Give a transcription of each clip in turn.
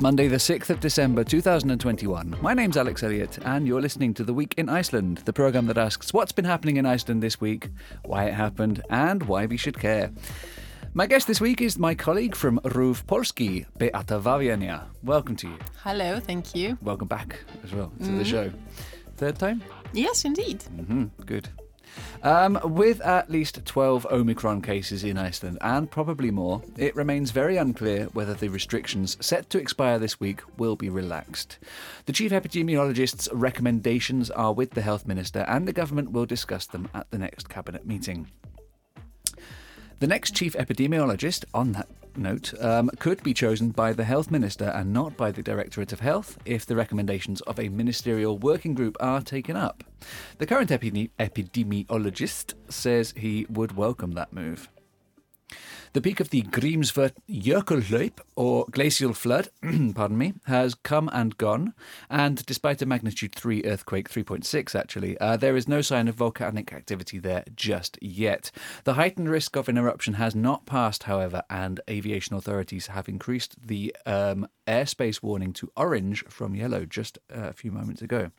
It's Monday, the 6th of December 2021. My name's Alex Elliott, and you're listening to The Week in Iceland, the programme that asks what's been happening in Iceland this week, why it happened, and why we should care. My guest this week is my colleague from RÚV Polski, Beata Wawiernia. Welcome to you. Hello, thank you. Welcome back as well to the show. Third time? Yes, indeed. hmm Good. Um, with at least 12 Omicron cases in Iceland and probably more, it remains very unclear whether the restrictions set to expire this week will be relaxed. The chief epidemiologist's recommendations are with the health minister, and the government will discuss them at the next cabinet meeting. The next chief epidemiologist, on that note, um, could be chosen by the health minister and not by the Directorate of Health if the recommendations of a ministerial working group are taken up. The current epi- epidemiologist says he would welcome that move. The peak of the Grímsvötn Jökulhlaup, or glacial flood, pardon me, has come and gone, and despite a magnitude 3 earthquake, 3.6 actually, uh, there is no sign of volcanic activity there just yet. The heightened risk of an eruption has not passed, however, and aviation authorities have increased the um, airspace warning to orange from yellow just a few moments ago.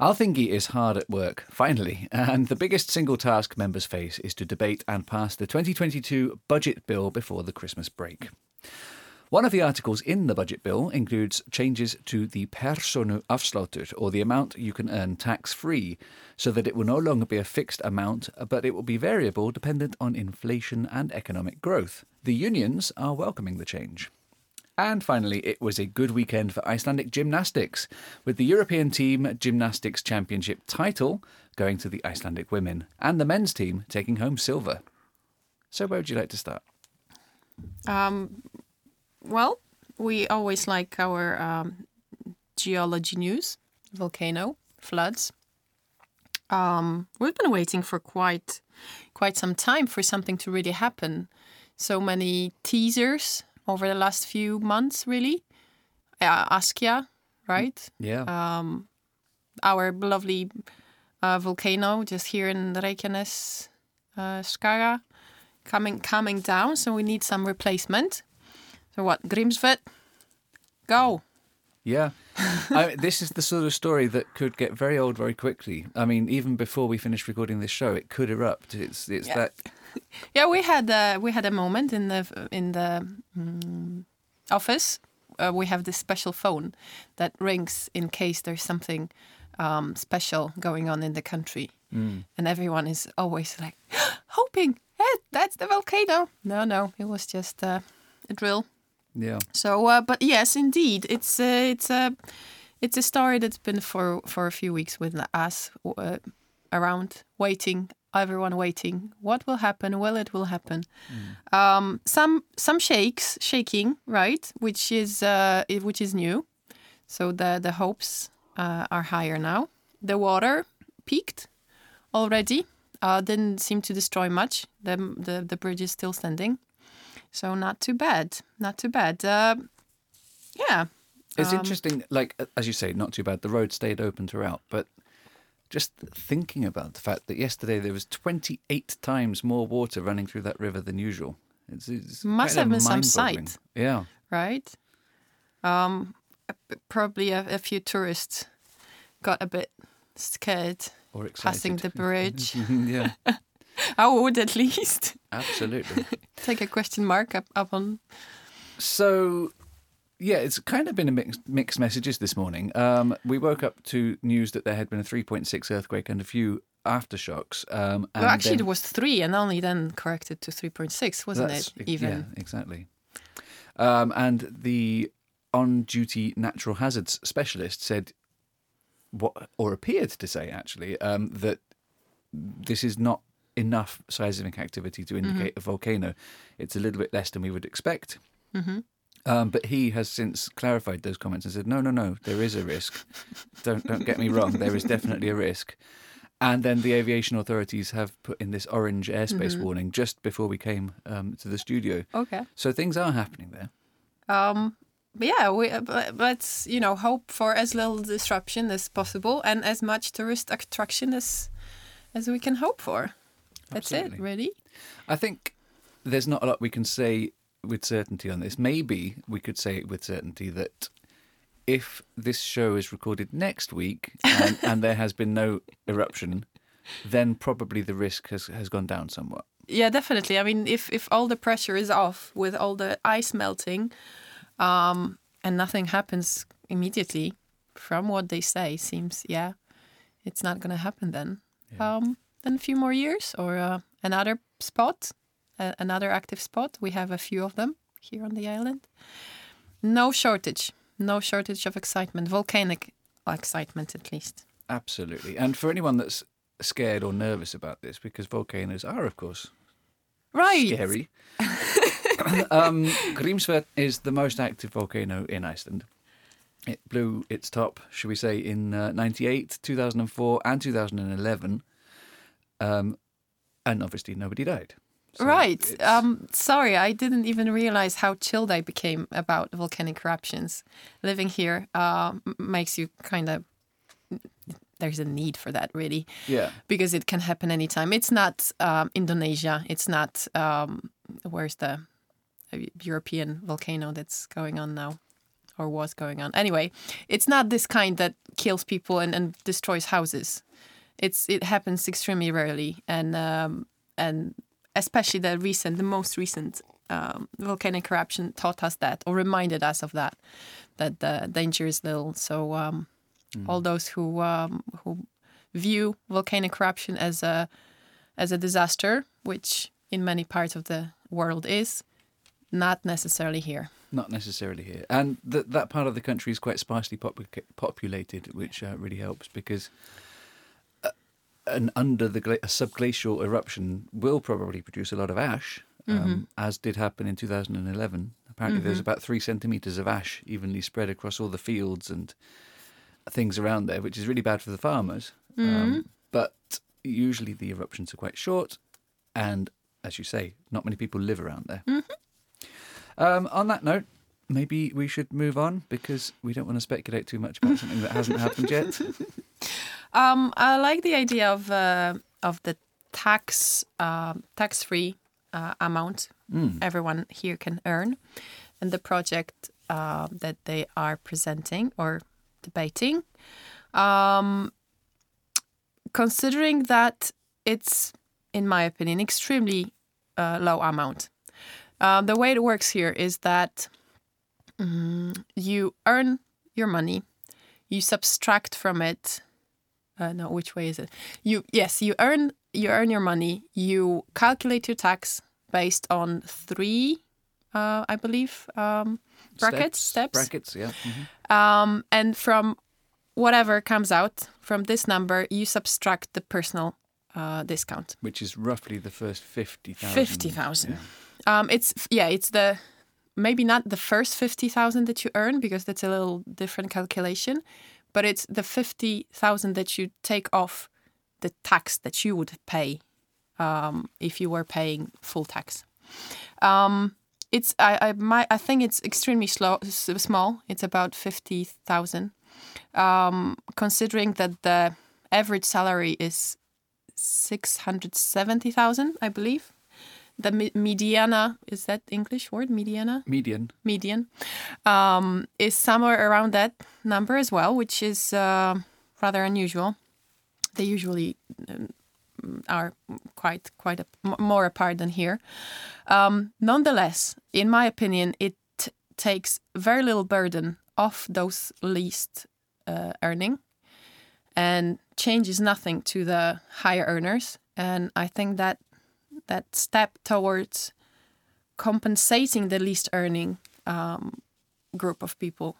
Althingi is hard at work, finally, and the biggest single task members face is to debate and pass the 2022 budget bill before the Christmas break. One of the articles in the budget bill includes changes to the personu afsláttur, or the amount you can earn tax free, so that it will no longer be a fixed amount, but it will be variable dependent on inflation and economic growth. The unions are welcoming the change. And finally, it was a good weekend for Icelandic gymnastics, with the European Team Gymnastics Championship title going to the Icelandic women, and the men's team taking home silver. So, where would you like to start? Um, well, we always like our um, geology news, volcano, floods. Um, we've been waiting for quite quite some time for something to really happen. So many teasers over the last few months, really. Uh, Askja, right? Yeah. um, our lovely uh, volcano just here in Reykjanes, uh, Skaga, coming coming down. So we need some replacement. So what, Grímsvötn, go. Yeah. I, this is the sort of story that could get very old very quickly. I mean, even before we finish recording this show, it could erupt. It's it's Yeah. that Yeah, we had uh, we had a moment in the in the mm, office. Uh, we have this special phone that rings in case there's something um, special going on in the country, and everyone is always like hoping, hey, that's the volcano. No, no, it was just uh, a drill. yeah. So, uh, but yes, indeed, it's uh, it's a it's a story that's been for for a few weeks with us uh, around waiting, everyone waiting. What will happen? Well, it will happen. Um, some some shakes, shaking, right? Which is uh, which is new. So the the hopes uh, are higher now. The water peaked already. Uh, didn't seem to destroy much. The the the bridge is still standing. So not too bad, not too bad. Uh, yeah, It's Um, interesting, like as you say, not too bad. The road stayed open throughout, but just thinking about the fact that yesterday there was 28 times more water running through that river than usual. It's, it's Must have been some sight. Yeah, right. Um, probably a, a few tourists got a bit scared or excited. passing the bridge. yeah, I would at least absolutely. take a question mark up, up on. So, yeah, it's kind of been a mixed, mixed messages this morning. Um, we woke up to news that there had been a 3.6 earthquake and a few aftershocks. Um, and Well, actually, then- it was three, and only then corrected to three point six, wasn't it? Even Yeah, exactly. Um, and the on-duty natural hazards specialist said, what or appeared to say actually, um, that this is not enough seismic activity to indicate a volcano. It's a little bit less than we would expect. Mhm. Um, but he has since clarified those comments and said, "No, no, no, there is a risk. don't don't get me wrong. There is definitely a risk." And then the aviation authorities have put in this orange airspace Mm-hmm. warning just before we came um, to the studio. okay. So things are happening there. Um, but yeah, we uh, but let's you know hope for as little disruption as possible and as much tourist attraction as as we can hope for. That's Absolutely. it, really. I think there's not a lot we can say with certainty on this. Maybe we could say with certainty that if this show is recorded next week and, and there has been no eruption, then probably the risk has, has gone down somewhat. Yeah, definitely. I mean, if if all the pressure is off with all the ice melting, um, and nothing happens immediately, from what they say, seems yeah, it's not going to happen then. Um, then a few more years or uh, another spot, uh, another active spot. We have a few of them here on the island. No shortage, no shortage of excitement, volcanic excitement at least. Absolutely. And for anyone that's scared or nervous about this, because volcanoes are, of course, Right. scary. um, Grímsvötn is the most active volcano in Iceland. It blew its top, should we say, in uh, 98, 2004, and 2011. Um, and obviously, nobody died. So right. Um, sorry, I didn't even realize how chilled I became about volcanic eruptions. Living here uh, makes you kind of. There's a need for that, really, yeah. because it can happen anytime. It's not um, Indonesia. It's not. Um, where's the uh, European volcano that's going on now? Or was going on. Anyway, it's not this kind that kills people and, and destroys houses. It's it happens extremely rarely, and um, and especially the recent, the most recent um, volcanic eruption taught us that, or reminded us of that, that the danger is little. So um, all those who um, who view volcanic eruption as a as a disaster, which in many parts of the world is, not necessarily here. Not necessarily here. And th- that part of the country is quite sparsely popu- populated, which uh, really helps because an under the gla- a subglacial eruption will probably produce a lot of ash, um, as did happen in 2011. Apparently, there's about three centimeters of ash evenly spread across all the fields and things around there, which is really bad for the farmers. Um, but usually the eruptions are quite short, and as you say, not many people live around there. Um, on that note, maybe we should move on because we don't want to speculate too much about something that hasn't happened yet. Um, I like the idea of uh, of the tax um tax free uh, amount everyone here can earn, and the project uh, that they are presenting or debating. Um, considering that it's, in my opinion, extremely uh, low amount. Uh, the way it works here is that mm, you earn your money, you subtract from it uh, no which way is it? You yes you earn you earn your money. You calculate your tax based on three uh, i believe um, brackets steps, Brackets, yeah. mhm. Um, and from whatever comes out from this number you subtract the personal uh, discount. Which is roughly the first 50,000. 50,000 um, it's yeah it's the maybe not the first 50,000 that you earn because that's a little different calculation but it's the 50,000 that you take off the tax that you would pay um, if you were paying full tax. Um, it's I I, my, I think it's extremely slow, small. It's about 50,000 um, considering that the average salary is 670,000 I believe the mediana is that English word mediana Median. median um, is somewhere around that number as well, which is uh, rather unusual. They usually um, are quite quite a, more apart than here. Um, nonetheless, in my opinion, it t- takes very little burden off those least uh, earning and changes nothing to the higher earners. And I think that that step towards compensating the least earning um, group of people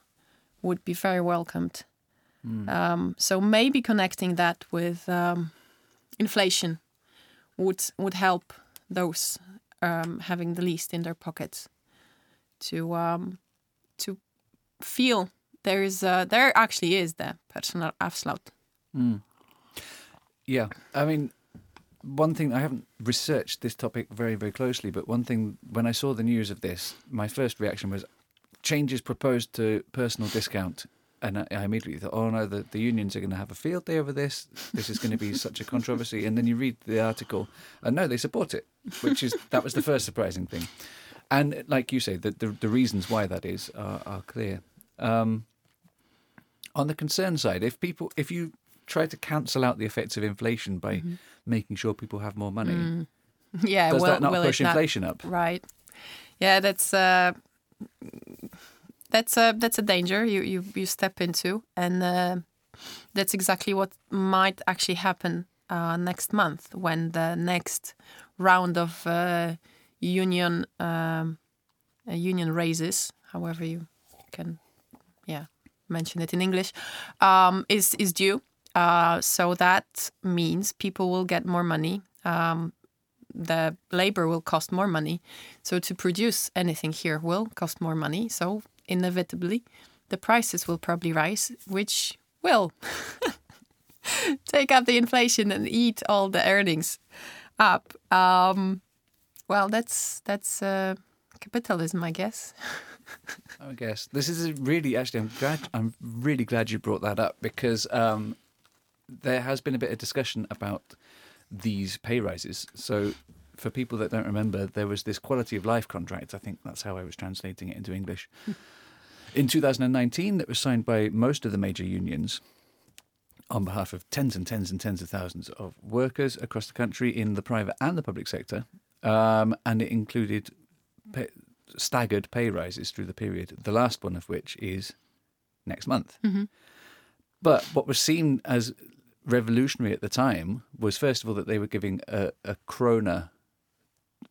would be very welcomed. Um, so maybe connecting that with um, inflation would would help those um, having the least in their pockets to um, to feel there is uh, there actually is the personal afslut. Yeah. I mean, one thing I haven't researched this topic very, very closely, but one thing when I saw the news of this, my first reaction was changes proposed to personal discount. And I, I immediately thought, oh no, the, the unions are going to have a field day over this. This is going to be such a controversy. And then you read the article, and no, they support it, which is that was the first surprising thing. And like you say, the, the, the reasons why that is are, are clear. Um, on the concern side, if people, if you try to cancel out the effects of inflation by making sure people have more money, Yeah, does will, that not push it not inflation up? Right. Yeah, that's uh, that's a that's a danger you you, you step into, and uh, that's exactly what might actually happen uh, next month when the next round of uh, union um, uh, union raises, however you can, yeah, mention it in English, um, is is due. Uh, so that means people will get more money. Um, the labor will cost more money. So to produce anything here will cost more money. So inevitably, the prices will probably rise, which will take up the inflation and eat all the earnings up. Um, well, that's that's uh, capitalism, I guess. I guess this is really actually. I'm glad. I'm really glad you brought that up because um, there has been a bit of discussion about these pay rises. So, for people that don't remember, there was this quality of life contract. I think that's how I was translating it into English. In 2019, that was signed by most of the major unions on behalf of tens and tens and tens of thousands of workers across the country in the private and the public sector, um, and it included pay, staggered pay rises through the period. The last one of which is next month. But what was seen as revolutionary at the time was, first of all, that they were giving a, a krona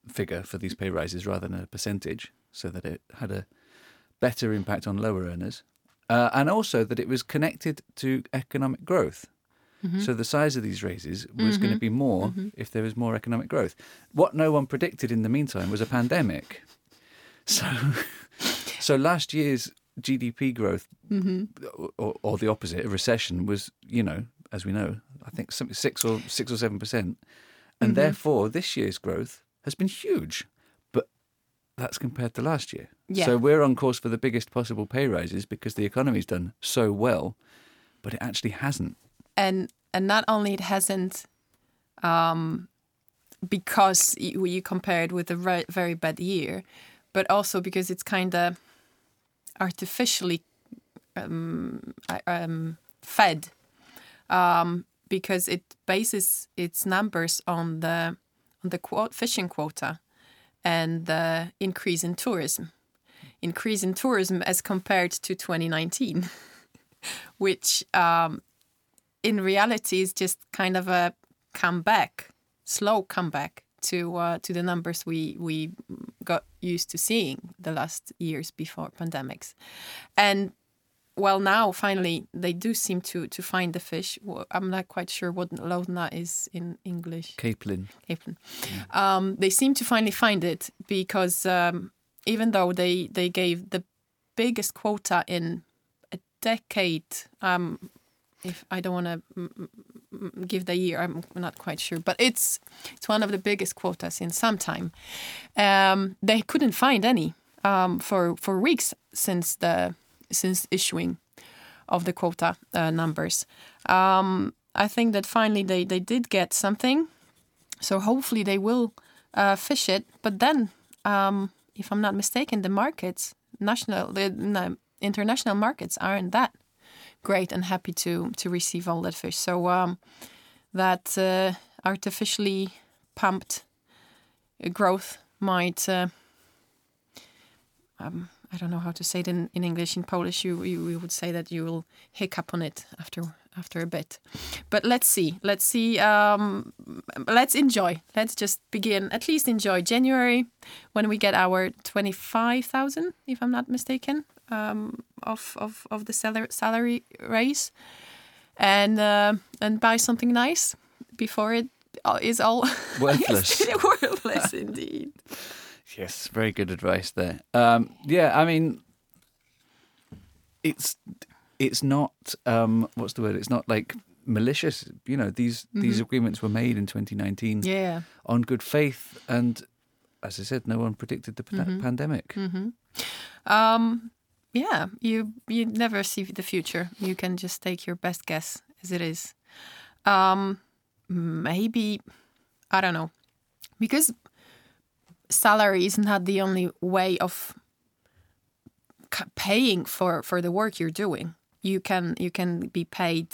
figure for these pay rises rather than a percentage, so that it had a better impact on lower earners, uh, and also that it was connected to economic growth. Mm-hmm. So the size of these raises was going to mm-hmm. be more mm-hmm. if there was more economic growth. What no one predicted in the meantime was a pandemic. So, so last year's GDP growth, or, or the opposite, a recession, was you know, as we know, I think something six or six or seven percent, and therefore this year's growth has been huge. But that's compared to last year. Yeah. So we're on course for the biggest possible pay rises because the economy's done so well, but it actually hasn't. and and not only it hasn't um because you, you compare it with a very bad year but also because it's kind of artificially um, um, fed um, because it bases its numbers on the on the quote, fishing quota and the increase in tourism. Increase in tourism as compared to 2019 which um, in reality is just kind of a comeback, slow comeback to uh, to the numbers we we got used to seeing the last years before pandemics, and well now finally they do seem to to find the fish. I'm not quite sure what loðna is in English. Capelin. Capelin. Um, they seem to finally find it because um, even though they they gave the biggest quota in a decade. Um, if I don't want to give the year, I'm not quite sure, but it's it's one of the biggest quotas in some time. Um, they couldn't find any um, for for weeks since the since issuing of the quota uh, numbers. Um, I think that finally they they did get something, so hopefully they will uh, fish it. But then, um, if I'm not mistaken, the markets, national, the international markets aren't that great and happy to to receive all that fish. So um, that uh, artificially pumped growth might. Uh, um, I don't know how to say it in, in English. In Polish, you, you you would say that you will hiccup on it after after a bit. But let's see. Let's see. Um, let's enjoy. Let's just begin. At least enjoy January when we get our twenty five thousand, if I'm not mistaken, um, of of of the salary salary raise, and uh, and buy something nice before it is all Worthless. worthless indeed. Yes, very good advice there. Um, yeah, I mean, it's it's not um, what's the word? It's not like malicious. You know, these these agreements were made in 2019 Yeah. on good faith, and as I said, no one predicted the pa- pandemic. Um, yeah, you you never see the future. You can just take your best guess as it is. Um, maybe I don't know because salary is not the only way of paying for for the work you're doing. You can you can be paid,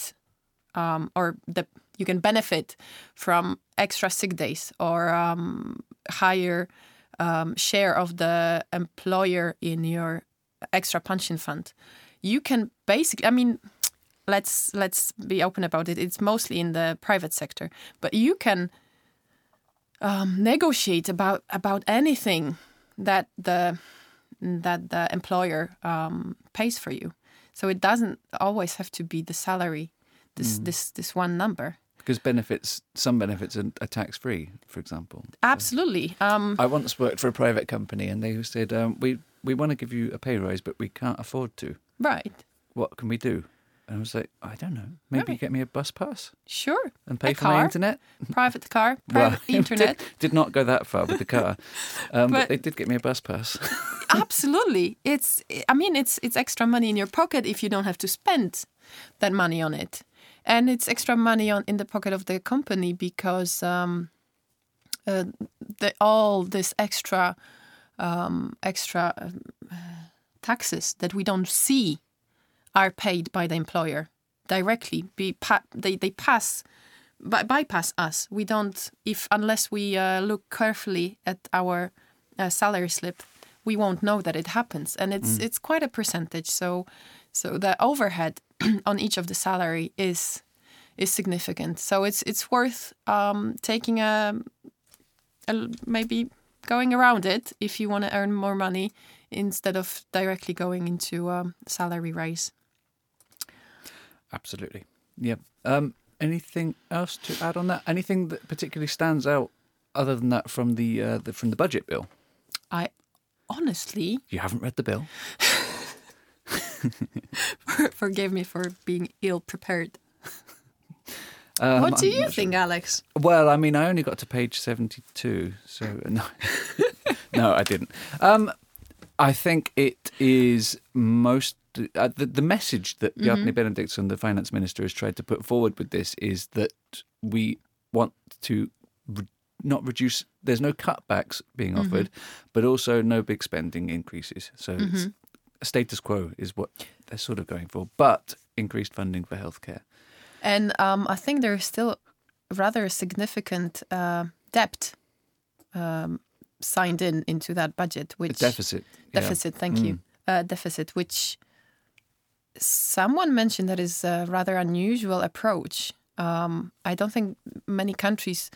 um, or the you can benefit from extra sick days or um, higher um, share of the employer in your extra pension fund. You can basically, I mean, let's let's be open about it. It's mostly in the private sector, but you can um, negotiate about about anything that the that the employer um, pays for you. So it doesn't always have to be the salary, this this this one number. Because benefits, some benefits are, are tax free, for example. Absolutely. Um, I once worked for a private company, and they said, um, "We we want to give you a pay rise, but we can't afford to. right. What can we do?" And I was like, "I don't know. Maybe Right. get me a bus pass Sure. and pay A for my internet." Private car, Well, private internet. Did, did not go that far with the car, um, but, But- they did get me a bus pass. Absolutely. It's I mean it's it's extra money in your pocket if you don't have to spend that money on it. And it's extra money on in the pocket of the company because um, uh, the, all this extra um, extra um, taxes that we don't see are paid by the employer directly. Be pa- they they pass by- bypass us. We don't if unless we uh, look carefully at our uh, salary slip, we won't know that it happens, and it's it's quite a percentage. So so the overhead on each of the salary is is significant. So it's it's worth um, taking a, a maybe going around it if you want to earn more money instead of directly going into um, salary raise. Absolutely. Yeah. Um, anything else to add on that? Anything that particularly stands out other than that from the, uh, the from the budget bill? I honestly You haven't read the bill. forgive me for being ill prepared. Um, what do I'm you not sure. think, Alex? Well, I mean, I only got to page seventy-two, so no, no, I didn't. Um, I think it is most uh, the the message that Bjarni Benediktsson, the finance minister, has tried to put forward with this is that we want to re- not reduce. There's no cutbacks being offered, but also no big spending increases. So it's, status quo is what they're sort of going for, but increased funding for healthcare. And um, I think there is still rather significant uh, debt um, signed in into that budget, which deficit. yeah. deficit. Thank you, uh, deficit, which someone mentioned that is a rather unusual approach. Um, I don't think many countries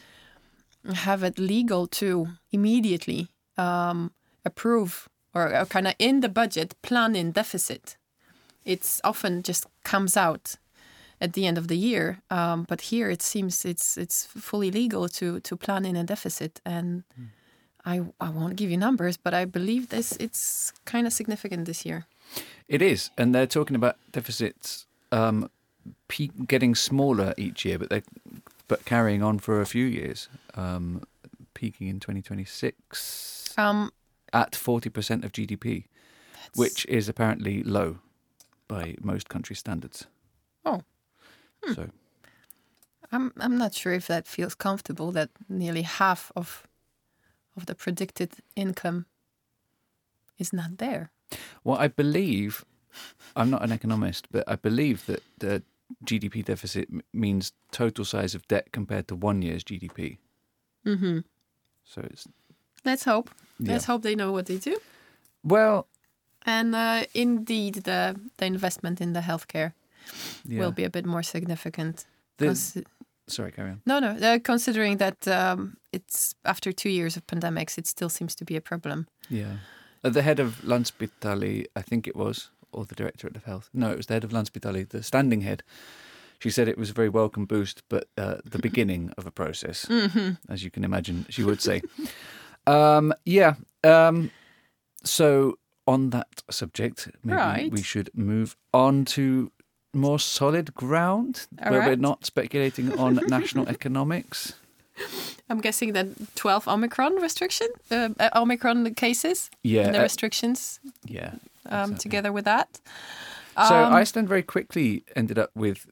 have it legal to immediately um, approve or, or kind of in the budget plan in deficit. It's often just comes out at the end of the year. Um, but here it seems it's it's fully legal to to plan in a deficit, and I I won't give you numbers, but I believe this it's kind of significant this year. It is, and they're talking about deficits um, getting smaller each year, but they but carrying on for a few years, um, peaking in 2026 Um, at 40% of GDP, which is apparently low by most country standards. Oh. So I'm I'm not sure if that feels comfortable. That nearly half of of the predicted income is not there. Well, I believe, I'm not an economist, but I believe that the GDP deficit m- means total size of debt compared to one year's GDP. hmm So it's Let's hope. Yeah. Let's hope they know what they do. well, And uh, indeed, the the investment in the healthcare yeah. will be a bit more significant. The- sorry, carry on. no, no. Uh, considering that um, it's after two years of pandemics, it still seems to be a problem. Yeah. Uh, the head of Landspitali, I think it was, or the Directorate of Health. No, it was the head of Landspitali, the standing head. She said it was a very welcome boost, but uh, the beginning of a process, Mm-hmm. as you can imagine, she would say. um, yeah. Um, so, on that subject, maybe Right. we should move on to more solid ground All where we're not speculating on national economics. I'm guessing that 12 Omicron restriction, uh, uh, Omicron cases, Yeah. the uh, restrictions yeah. um, exactly. together with that. So Um, Iceland very quickly ended up with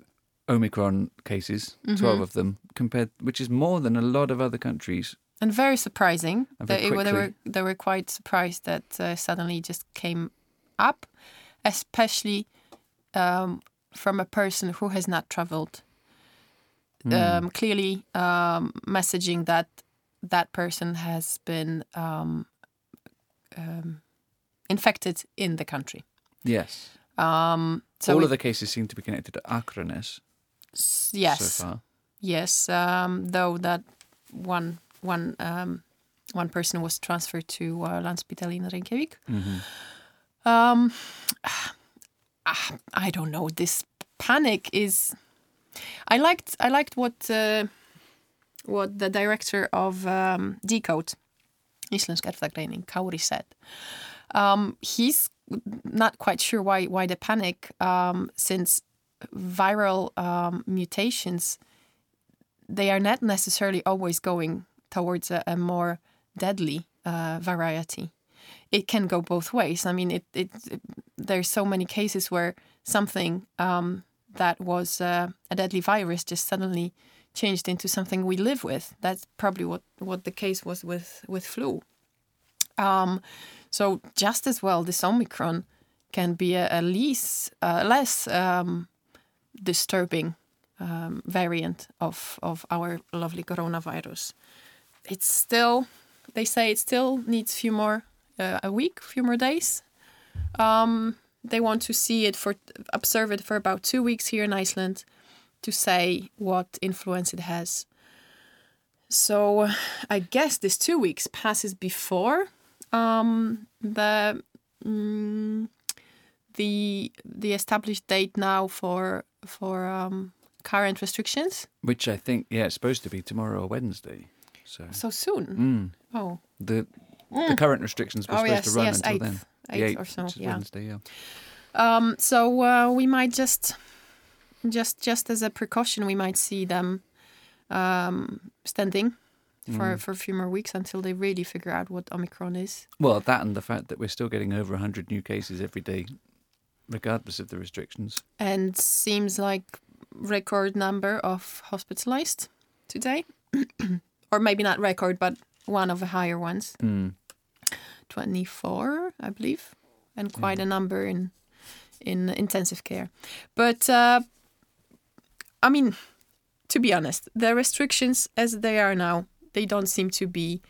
Omicron cases, Mm-hmm. 12 of them, compared, which is more than a lot of other countries and very surprising. And They, very they were they were quite surprised that uh, suddenly just came up, especially um, from a person who has not traveled. Hmm. Um, clearly, um, messaging that that person has been um, um, infected in the country. Yes. Um, so All of the cases seem to be connected to Akranes s- yes, so far. Yes, um, though that one one um, one person was transferred to uh, Landspital in Reykjavik. Mhm. Um, ah, I don't know. This panic is. I liked I liked what uh, what the director of um, deCODE, Íslensk Erfðagreining, Kári said. Um, he's not quite sure why why the panic, um, since viral um, mutations they are not necessarily always going towards a, a more deadly uh, variety. It can go both ways. I mean, it, it, it there's so many cases where something um, that was uh, a deadly virus just suddenly changed into something we live with. That's probably what, what the case was with with flu. Um, so just as well, this Omicron can be a, a less uh, less um, disturbing um, variant of of our lovely coronavirus. It's still, they say, it still needs few more uh, a week, a few more days. Um, they want to see it for observe it for about two weeks here in Iceland to say what influence it has. So I guess this two weeks passes before um, the mm, the the established date now for for um, current restrictions. Which I think, yeah, it's supposed to be tomorrow or Wednesday. So So soon. mm, Oh, the the current restrictions were oh supposed yes, to run yes, until eighth, then. The eighth or so. which is Yeah. Wednesday, yeah. Um, so uh, we might just, just, just as a precaution, we might see them um, standing for Mm. for a few more weeks until they really figure out what Omicron is. Well, that and the fact that we're still getting over 100 new cases every day, regardless of the restrictions. And seems like record number of hospitalized today, or maybe not record, but one of the higher ones. Mm. 24, I believe, and quite a number in in intensive care. But uh, I mean, to be honest, the restrictions as they are now, they don't seem to be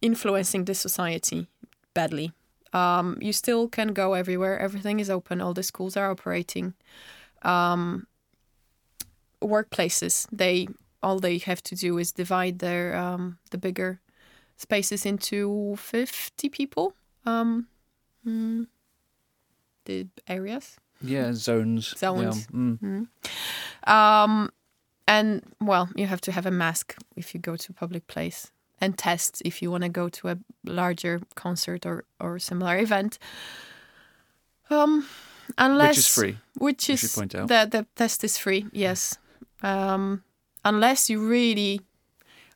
influencing the society badly. Um, you still can go everywhere. Everything is open. All the schools are operating. Um, workplaces, they all they have to do is divide their um, the bigger spaces into 50 people um mm, the areas Yeah, zones. Zones. Yeah. Mm. um and well you have to have a mask if you go to a public place and test if you want to go to a larger concert or or similar event um unless Which is free. which is point out. the the test is free yes um unless you really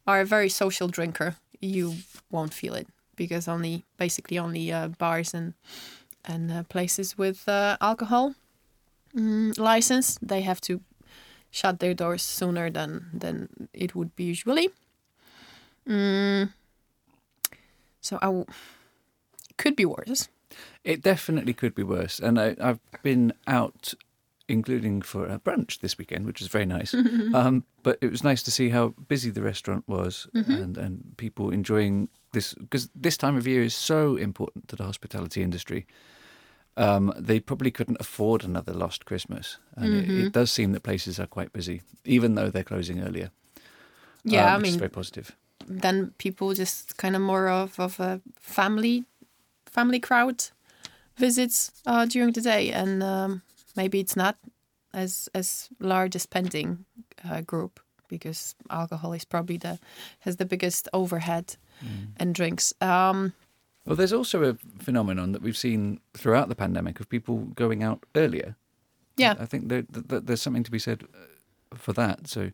are a very social drinker you won't feel it because only basically only uh, bars and and uh, places with uh, alcohol mm, license they have to shut their doors sooner than than it would be usually mm. so I w- could be worse It definitely could be worse. And I, I've been out, including for a brunch this weekend, which was very nice. um, but it was nice to see how busy the restaurant was and, and people enjoying this, because this time of year is so important to the hospitality industry. Um, they probably couldn't afford another lost Christmas. And it, it does seem that places are quite busy, even though they're closing earlier. yeah um, i mean very positive. then people just kind of more of, of a family family crowd visits uh, during the day and um, maybe it's not as as large a spending uh, group because alcohol is probably the has the biggest overhead and drinks um, Well, there's also a phenomenon that we've seen throughout the pandemic of people going out earlier. yeah I think there, th- th- there's something to be said uh, for that. So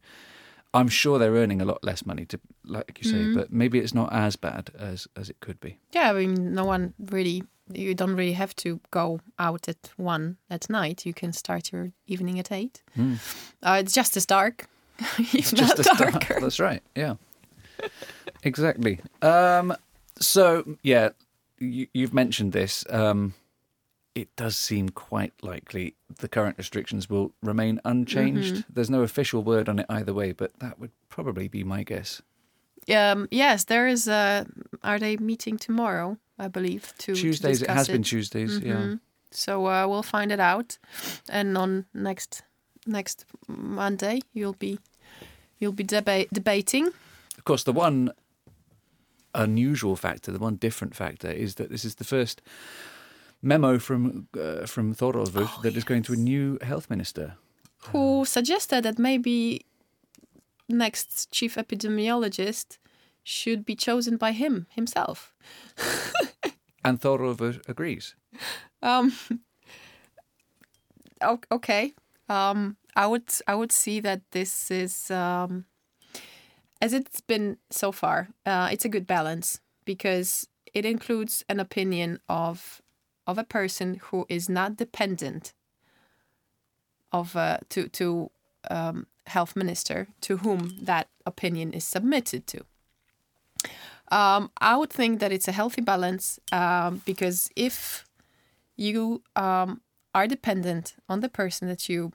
I'm sure they're earning a lot less money, to like you say, Mhm. but maybe it's not as bad as as it could be. yeah i mean no one really you don't really have to go out at one at night you can start your evening at eight Hmm. uh, it's just as dark It's just a start. darker That's right. Yeah. Exactly. Um, so yeah, you, you've mentioned this. Um, it does seem quite likely the current restrictions will remain unchanged. There's no official word on it either way, but that would probably be my guess. Um, yes, there is. A, are they meeting tomorrow? I believe to to Tuesdays, it discuss has been Tuesdays. Yeah. Mhm. So uh, we'll find it out, and on next next Monday you'll be you'll be deba- debating. Of course, the one unusual factor, the one different factor, is that this is the first memo from uh, from Thorolfur Oh, that is going to a new health minister. who suggested that maybe next chief epidemiologist should be chosen by him himself. And Thorolfur agrees. Um, okay. Um, I would I would see that this is um, as it's been so far. Uh, it's a good balance because it includes an opinion of of a person who is not dependent of uh, to to um, health minister to whom that opinion is submitted to. Um, I would think that it's a healthy balance um, because if you um, are dependent on the person that you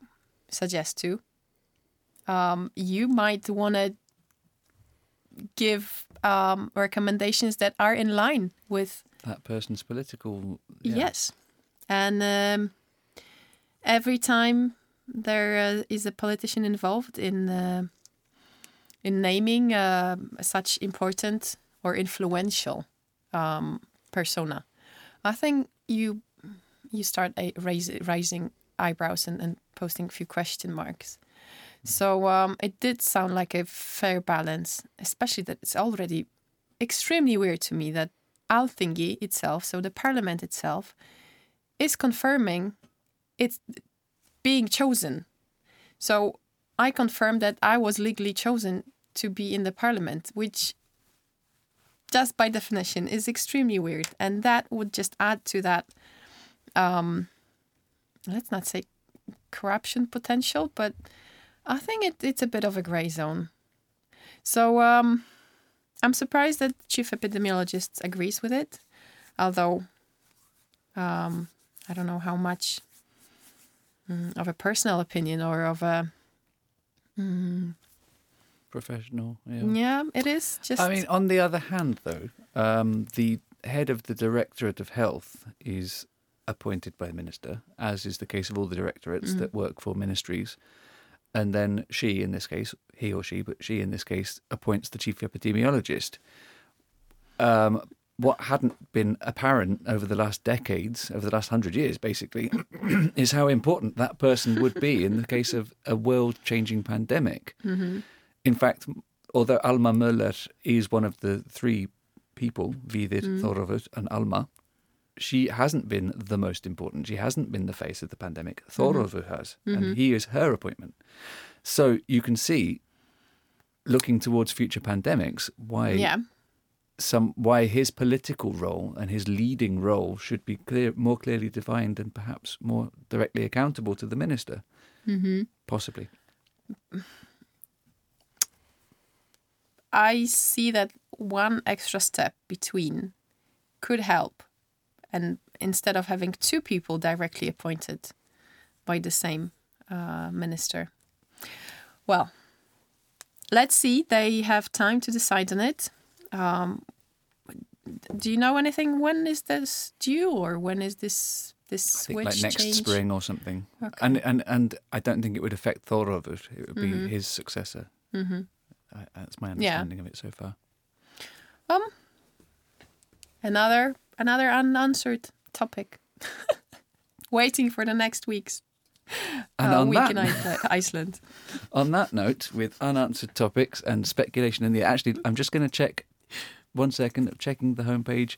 suggest to, um, you might want to give um, recommendations that are in line with That person's political. yeah. Yes. And um, every time there uh, is a politician involved in uh, in naming uh, such important or influential um, persona, I think you you start a raise, raising eyebrows and, and posting a few question marks. So um, it did sound like a fair balance, especially that it's already extremely weird to me that Althingi itself, so the parliament itself, is confirming it's being chosen. So I confirmed that I was legally chosen to be in the parliament, which just by definition is extremely weird. And that would just add to that, um, let's not say corruption potential, but I think it, it's a bit of a gray zone. So um, I'm surprised that chief epidemiologist agrees with it, although um, I don't know how much mm, of a personal opinion or of a mm, Professional. Yeah. yeah, it is just. I mean, on the other hand, though, um, the head of the Directorate of Health is appointed by the minister, as is the case of all the directorates Mm. that work for ministries. And then she, in this case, he or she, but she, in this case, appoints the chief epidemiologist. Um, what hadn't been apparent over the last decades, over the last hundred years, basically, is how important that person would be in the case of a world changing pandemic. Mhm. In fact, although Alma Möller is one of the three people, Vidir, Mm. Thorolfur, and Alma, she hasn't been the most important. She hasn't been the face of the pandemic. Thorolfur has, Mhm. and he is her appointment. So you can see, looking towards future pandemics, why yeah, some why his political role and his leading role should be clear, more clearly defined, and perhaps more directly accountable to the minister, hmm possibly. I see that one extra step between could help, and instead of having two people directly appointed by the same uh, minister. Well, let's see. They have time to decide on it. Um, do you know anything? When is this due, or when is this this like next change? spring or something. Okay. And and and I don't think it would affect Thorolfur. It would be Mhm. his successor. hmm I, that's my understanding of it so far. Um, another another unanswered topic. Waiting for the next week's And uh, on week that, in Ice- Iceland. on that note, with unanswered topics and speculation in the actually, I'm just going to check. One second of checking the homepage.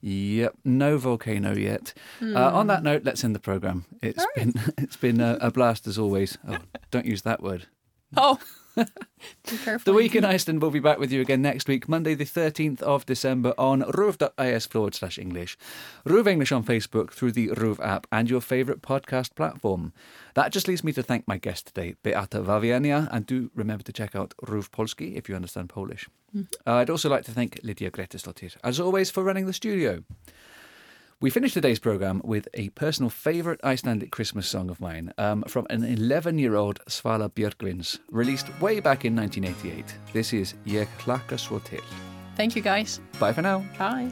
Yep, no volcano yet. Uh, on that note, let's end the program. It's All right. been it's been a, a blast as always. Oh, don't use that word. Oh. The Week in Iceland will be back with you again next week, Monday, the 13th of December, on ruv.is forward slash English, Ruv English on Facebook, through the Ruv app, and your favourite podcast platform. That just leaves me to thank my guest today, Beata Wawiernia, and do remember to check out Ruv Polski if you understand Polish. Uh, I'd also like to thank Lydia Gretesdottir, as always, for running the studio. We finished today's programme with a personal favourite Icelandic Christmas song of mine um, from an 11 year old Svala Björgvins, released way back in 1988. This is Ég hlakka svo til. Thank you, guys. Bye for now. Bye.